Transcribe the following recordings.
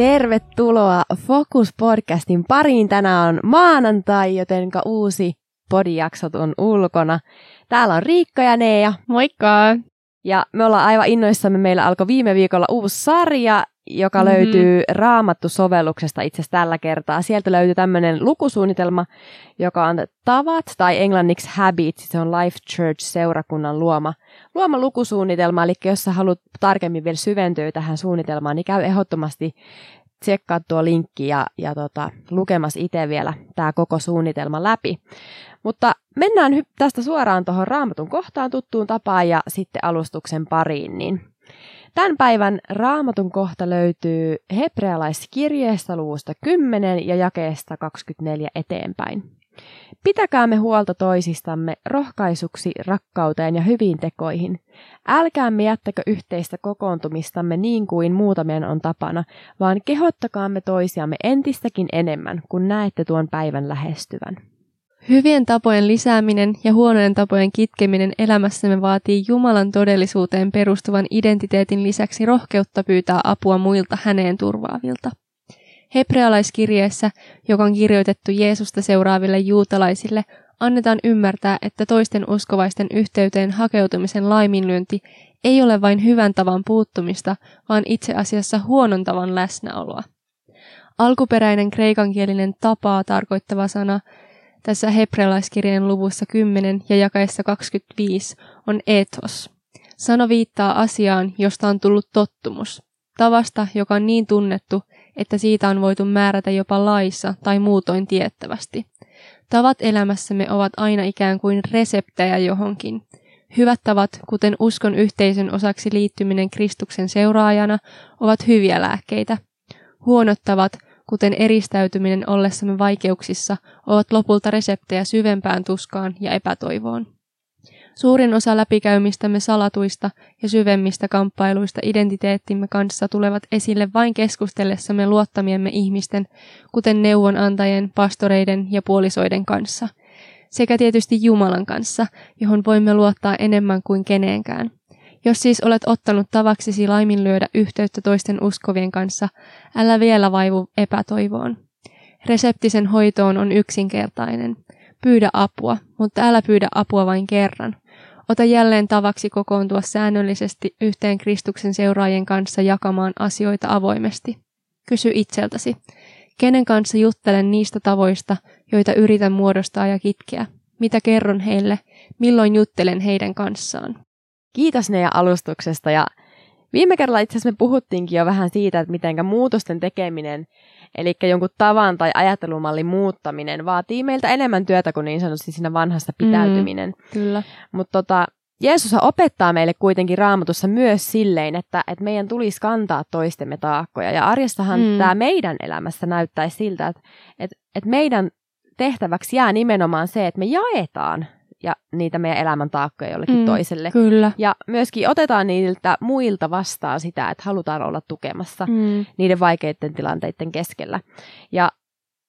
Tervetuloa Focus-podcastin pariin. Tänään on maanantai, joten uusi podijaksot on ulkona. Täällä on Riikka ja Neija. Moikka! Ja me ollaan aivan innoissamme. Meillä alkoi viime viikolla uusi sarja, joka mm-hmm. löytyy Raamattu-sovelluksesta itse asiassa tällä kertaa. Sieltä löytyy tämmöinen lukusuunnitelma, joka on Tavat tai englanniksi Habits. Se on Life Church-seurakunnan luoma, luoma lukusuunnitelma. Eli jos sä haluat tarkemmin vielä syventyä tähän suunnitelmaan, niin käy ehdottomasti tsekkaa tuo linkki ja, ja tota, lukemassa itse vielä tämä koko suunnitelma läpi. Mutta mennään tästä suoraan tuohon raamatun kohtaan tuttuun tapaan ja sitten alustuksen pariin. Niin Tämän päivän raamatun kohta löytyy hebrealaiskirjeestä luvusta 10 ja jakeesta 24 eteenpäin. Pitäkäämme huolta toisistamme rohkaisuksi rakkauteen ja hyviin tekoihin. Älkäämme jättäkö yhteistä kokoontumistamme niin kuin muutamien on tapana, vaan kehottakaamme toisiamme entistäkin enemmän, kun näette tuon päivän lähestyvän. Hyvien tapojen lisääminen ja huonojen tapojen kitkeminen elämässämme vaatii Jumalan todellisuuteen perustuvan identiteetin lisäksi rohkeutta pyytää apua muilta häneen turvaavilta. Hebrealaiskirjeessä, joka on kirjoitettu Jeesusta seuraaville juutalaisille, annetaan ymmärtää, että toisten uskovaisten yhteyteen hakeutumisen laiminlyönti ei ole vain hyvän tavan puuttumista, vaan itse asiassa huonon tavan läsnäoloa. Alkuperäinen kreikankielinen tapaa tarkoittava sana tässä hebrealaiskirjeen luvussa 10 ja jakaessa 25 on ethos. Sana viittaa asiaan, josta on tullut tottumus. Tavasta, joka on niin tunnettu, että siitä on voitu määrätä jopa laissa tai muutoin tiettävästi. Tavat elämässämme ovat aina ikään kuin reseptejä johonkin. Hyvät tavat, kuten uskon yhteisön osaksi liittyminen Kristuksen seuraajana, ovat hyviä lääkkeitä. Huonot tavat, kuten eristäytyminen ollessamme vaikeuksissa, ovat lopulta reseptejä syvempään tuskaan ja epätoivoon. Suurin osa läpikäymistämme salatuista ja syvemmistä kamppailuista identiteettimme kanssa tulevat esille vain keskustellessamme luottamiemme ihmisten, kuten neuvonantajien, pastoreiden ja puolisoiden kanssa, sekä tietysti Jumalan kanssa, johon voimme luottaa enemmän kuin keneenkään. Jos siis olet ottanut tavaksesi laiminlyödä yhteyttä toisten uskovien kanssa, älä vielä vaivu epätoivoon. Reseptisen hoitoon on yksinkertainen. Pyydä apua, mutta älä pyydä apua vain kerran. Ota jälleen tavaksi kokoontua säännöllisesti yhteen Kristuksen seuraajien kanssa jakamaan asioita avoimesti. Kysy itseltäsi, kenen kanssa juttelen niistä tavoista, joita yritän muodostaa ja kitkeä? Mitä kerron heille? Milloin juttelen heidän kanssaan? Kiitos Neja alustuksesta ja viime kerralla itse asiassa me puhuttiinkin jo vähän siitä, että miten muutosten tekeminen, eli jonkun tavan tai ajattelumallin muuttaminen vaatii meiltä enemmän työtä kuin niin sanotusti siinä vanhassa pitäytyminen. Mm, kyllä. Mutta tota, Jeesus opettaa meille kuitenkin raamatussa myös silleen, että, että meidän tulisi kantaa toistemme taakkoja. Ja arjessahan mm. tämä meidän elämässä näyttäisi siltä, että, että, että meidän tehtäväksi jää nimenomaan se, että me jaetaan ja niitä meidän elämän taakkoja jollekin mm, toiselle. Kyllä. Ja myöskin otetaan niiltä muilta vastaan sitä, että halutaan olla tukemassa mm. niiden vaikeiden tilanteiden keskellä. Ja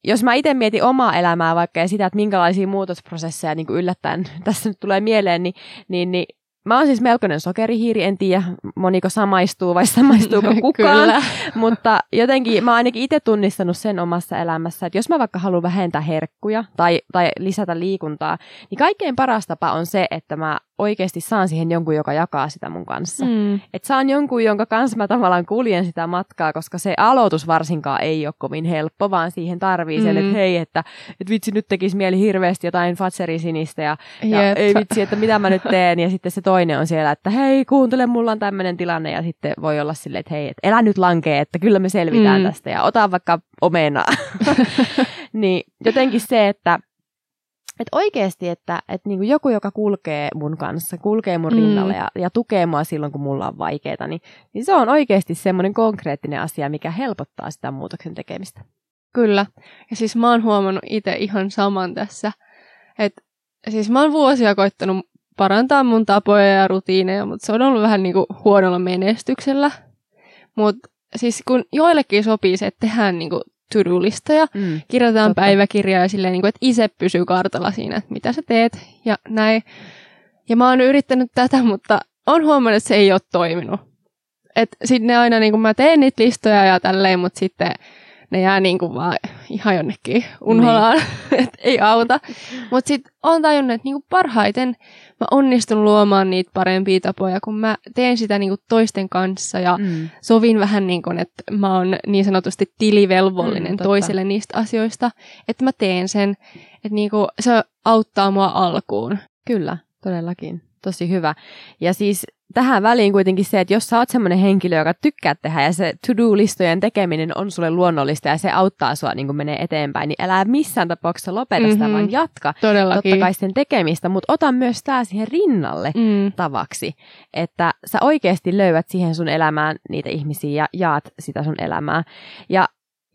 jos mä itse mietin omaa elämää vaikka ja sitä, että minkälaisia muutosprosesseja niin kuin yllättäen tässä nyt tulee mieleen, niin, niin, niin Mä oon siis melkoinen sokerihiiri, en tiedä moniko samaistuu vai samaistuuko kukaan, mutta jotenkin mä oon ainakin itse tunnistanut sen omassa elämässä, että jos mä vaikka haluan vähentää herkkuja tai, tai lisätä liikuntaa, niin kaikkein paras tapa on se, että mä oikeasti saan siihen jonkun, joka jakaa sitä mun kanssa. Mm. Että saan jonkun, jonka kanssa mä tavallaan kuljen sitä matkaa, koska se aloitus varsinkaan ei ole kovin helppo, vaan siihen tarvii mm. sen, että hei, että, että vitsi nyt tekisi mieli hirveästi jotain Fatserisinistä ja, ja ei vitsi, että mitä mä nyt teen. Ja sitten se toinen on siellä, että hei, kuuntele, mulla on tämmöinen tilanne ja sitten voi olla silleen, että hei, että elä nyt lankee, että kyllä me selvitään mm. tästä ja ota vaikka omena. niin jotenkin se, että että oikeasti, että, että niin kuin joku, joka kulkee mun kanssa, kulkee mun mm. rinnalla ja, ja tukee mua silloin, kun mulla on vaikeaa, niin, niin se on oikeasti semmoinen konkreettinen asia, mikä helpottaa sitä muutoksen tekemistä. Kyllä. Ja siis mä oon huomannut itse ihan saman tässä. Että siis mä oon vuosia koittanut parantaa mun tapoja ja rutiineja, mutta se on ollut vähän niin kuin huonolla menestyksellä. Mutta siis kun joillekin sopii se, että tehdään niin kuin to-do-listoja, mm, kirjoitetaan totta. päiväkirjaa ja silleen, niin kuin, että itse pysyy kartalla siinä, että mitä sä teet ja näin. Ja mä oon yrittänyt tätä, mutta on huomannut, että se ei ole toiminut. että sitten ne aina, niin kuin mä teen niitä listoja ja tälleen, mutta sitten ne jää niin kuin vaan ihan jonnekin unholaan, niin. että ei auta. Mutta sitten on tajunnut, että niin kuin parhaiten mä onnistun luomaan niitä parempia tapoja, kun mä teen sitä niin kuin toisten kanssa ja mm. sovin vähän niin kuin, että mä oon niin sanotusti tilivelvollinen mm, toiselle niistä asioista, että mä teen sen, että niin kuin se auttaa mua alkuun. Kyllä, todellakin. Tosi hyvä. Ja siis tähän väliin kuitenkin se, että jos sä oot semmoinen henkilö, joka tykkää tehdä ja se to-do-listojen tekeminen on sulle luonnollista ja se auttaa sua niin menee eteenpäin, niin älä missään tapauksessa lopeta sitä, mm-hmm. vaan jatka Todellakin. totta kai sen tekemistä, mutta ota myös tää siihen rinnalle mm. tavaksi, että sä oikeasti löydät siihen sun elämään niitä ihmisiä ja jaat sitä sun elämää. Ja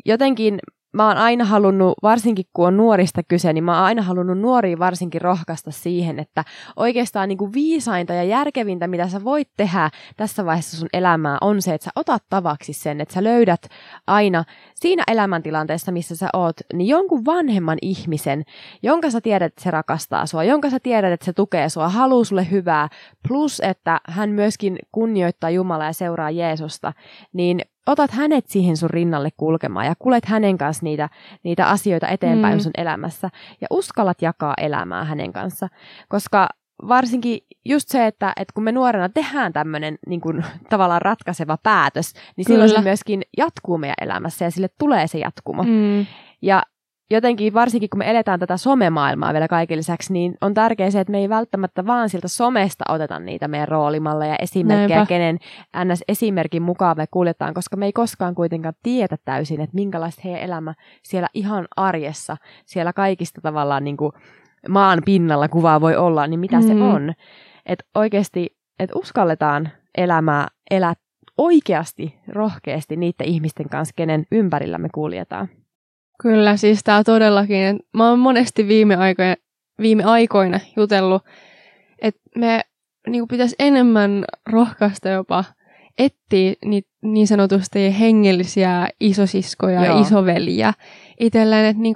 jotenkin mä oon aina halunnut, varsinkin kun on nuorista kyse, niin mä oon aina halunnut nuoria varsinkin rohkaista siihen, että oikeastaan niin kuin viisainta ja järkevintä, mitä sä voit tehdä tässä vaiheessa sun elämää, on se, että sä otat tavaksi sen, että sä löydät aina siinä elämäntilanteessa, missä sä oot, niin jonkun vanhemman ihmisen, jonka sä tiedät, että se rakastaa sua, jonka sä tiedät, että se tukee sua, haluaa sulle hyvää, plus että hän myöskin kunnioittaa Jumalaa ja seuraa Jeesusta, niin otat hänet siihen sun rinnalle kulkemaan ja kulet hänen kanssa niitä, niitä asioita eteenpäin mm. sun elämässä ja uskallat jakaa elämää hänen kanssa, koska varsinkin just se, että, että kun me nuorena tehdään tämmöinen niin kuin, tavallaan ratkaiseva päätös, niin Kyllä. silloin se myöskin jatkuu meidän elämässä ja sille tulee se jatkumo. Mm. Ja jotenkin varsinkin kun me eletään tätä somemaailmaa vielä kaiken lisäksi, niin on tärkeää se, että me ei välttämättä vaan siltä somesta oteta niitä meidän roolimalleja ja esimerkkejä, Näinpä. kenen NS-esimerkin mukaan me kuljetaan, koska me ei koskaan kuitenkaan tiedä täysin, että minkälaista heidän elämä siellä ihan arjessa, siellä kaikista tavallaan niin kuin maan pinnalla kuvaa voi olla, niin mitä mm. se on. Että oikeasti, että uskalletaan elämää, elää oikeasti, rohkeasti niiden ihmisten kanssa, kenen ympärillä me kuljetaan. Kyllä, siis tämä todellakin. Mä oon monesti viime aikoina, viime aikoina jutellut, että me niin pitäisi enemmän rohkaista jopa etsiä niitä niin sanotusti hengellisiä isosiskoja ja isoveliä itselleen, että niin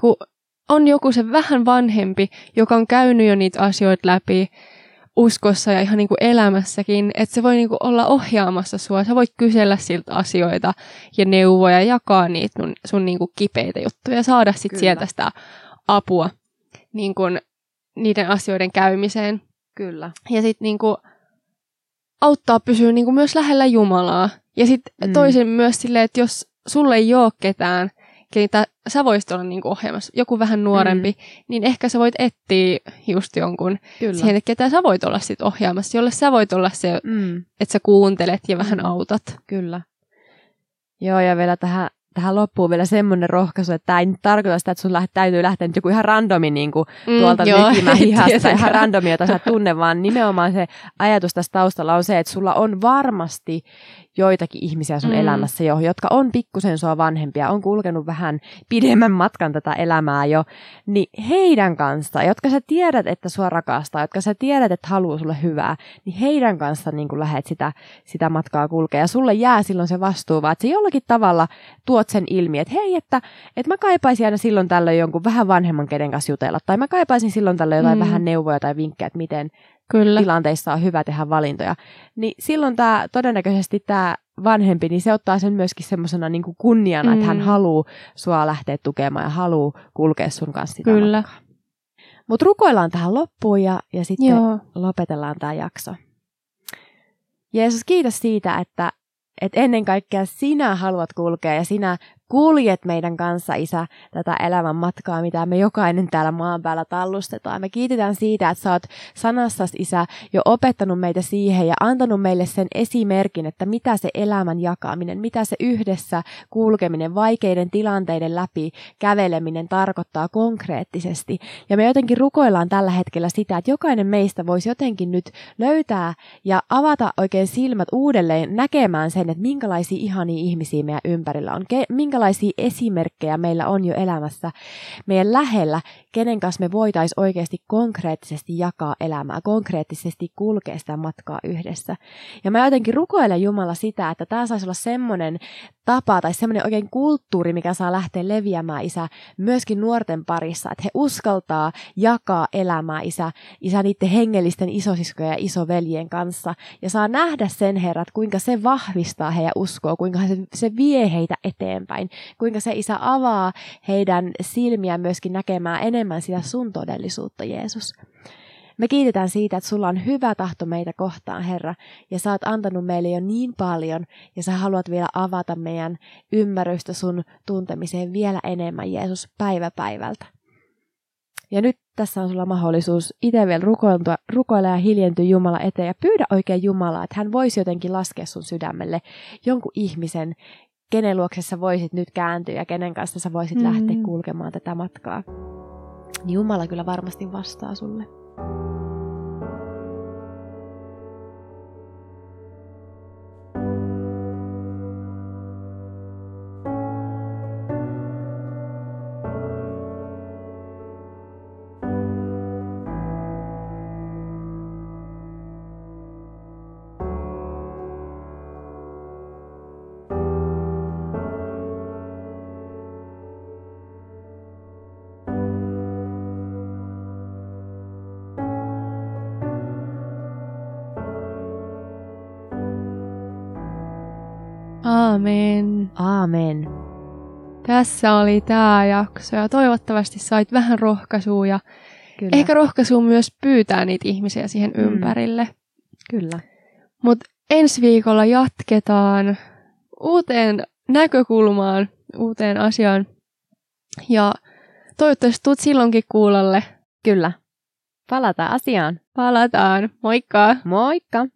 on joku se vähän vanhempi, joka on käynyt jo niitä asioita läpi, uskossa ja ihan niin kuin elämässäkin, että se voi niin kuin olla ohjaamassa sua. Sä voit kysellä siltä asioita ja neuvoja, jakaa niitä sun, sun niin kuin kipeitä juttuja ja saada sit sieltä sitä apua niin kuin niiden asioiden käymiseen. Kyllä. Ja sitten niin kuin auttaa pysyä niin kuin myös lähellä Jumalaa. Ja sitten mm. toisin myös silleen, että jos sulle ei ole ketään, keitä sä voisit olla niin ohjaamassa, joku vähän nuorempi, mm. niin ehkä sä voit etsiä just jonkun Kyllä. siihen, että ketä sä voit olla sit ohjaamassa, jolle sä voit olla se, mm. että sä kuuntelet ja vähän mm. autat. Kyllä. Joo, ja vielä tähän tähän loppuun vielä semmoinen rohkaisu, että tämä ei nyt tarkoita sitä, että sun lähdet, täytyy lähteä nyt joku ihan randomi niin kuin mm, tuolta nykimään hihasta, ihan randomi, jota sä tunne, vaan nimenomaan se ajatus tässä taustalla on se, että sulla on varmasti joitakin ihmisiä sun mm. elämässä jo, jotka on pikkusen sua vanhempia, on kulkenut vähän pidemmän matkan tätä elämää jo, niin heidän kanssa, jotka sä tiedät, että sua rakastaa, jotka sä tiedät, että haluaa sulle hyvää, niin heidän kanssa niin lähdet sitä, sitä matkaa kulkea. Ja sulle jää silloin se vastuu, vaan että se jollakin tavalla tuot sen ilmi, että hei, että, että mä kaipaisin aina silloin tällöin jonkun vähän vanhemman kenen kanssa jutella, tai mä kaipaisin silloin tällöin jotain mm. vähän neuvoja tai vinkkejä, että miten, Kyllä. tilanteissa on hyvä tehdä valintoja. Niin silloin tämä, todennäköisesti tämä vanhempi, niin se ottaa sen myöskin semmoisena niin kunniana, mm. että hän mm. haluaa sua lähteä tukemaan ja haluaa kulkea sun kanssa sitä Kyllä. Mutta rukoillaan tähän loppuun ja, ja sitten Joo. lopetellaan tämä jakso. Jeesus, kiitos siitä, että, että ennen kaikkea sinä haluat kulkea ja sinä kuljet meidän kanssa, Isä, tätä elämän matkaa, mitä me jokainen täällä maan päällä tallustetaan. Me kiitetään siitä, että sä oot sanassasi, Isä, jo opettanut meitä siihen ja antanut meille sen esimerkin, että mitä se elämän jakaminen, mitä se yhdessä kulkeminen, vaikeiden tilanteiden läpi käveleminen tarkoittaa konkreettisesti. Ja me jotenkin rukoillaan tällä hetkellä sitä, että jokainen meistä voisi jotenkin nyt löytää ja avata oikein silmät uudelleen näkemään sen, että minkälaisia ihania ihmisiä meidän ympärillä on, minkä minkälaisia esimerkkejä meillä on jo elämässä meidän lähellä, kenen kanssa me voitaisiin oikeasti konkreettisesti jakaa elämää, konkreettisesti kulkea sitä matkaa yhdessä. Ja mä jotenkin rukoilen Jumala sitä, että tämä saisi olla semmoinen tapa tai semmoinen oikein kulttuuri, mikä saa lähteä leviämään isä myöskin nuorten parissa, että he uskaltaa jakaa elämää isä, isä niiden hengellisten isosiskojen ja isoveljen kanssa ja saa nähdä sen herrat, kuinka se vahvistaa heidän uskoa, kuinka se, se vie heitä eteenpäin, kuinka se isä avaa heidän silmiä myöskin näkemään enemmän sitä sun todellisuutta, Jeesus. Me kiitetään siitä, että sulla on hyvä tahto meitä kohtaan, Herra, ja sä oot antanut meille jo niin paljon, ja sä haluat vielä avata meidän ymmärrystä sun tuntemiseen vielä enemmän, Jeesus, päivä päivältä. Ja nyt tässä on sulla mahdollisuus itse vielä rukoilla, rukoilla ja hiljentyä Jumala eteen ja pyydä oikein Jumalaa, että hän voisi jotenkin laskea sun sydämelle jonkun ihmisen, kenen luoksessa voisit nyt kääntyä ja kenen kanssa sä voisit mm. lähteä kulkemaan tätä matkaa. Jumala kyllä varmasti vastaa sulle. Aamen. Aamen. Tässä oli tämä jakso ja toivottavasti sait vähän rohkaisua ja Kyllä. ehkä rohkaisua myös pyytää niitä ihmisiä siihen mm. ympärille. Kyllä. Mutta ensi viikolla jatketaan uuteen näkökulmaan, uuteen asiaan. Ja toivottavasti tuut silloinkin kuulolle. Kyllä. Palataan asiaan. Palataan. Moikka! Moikka!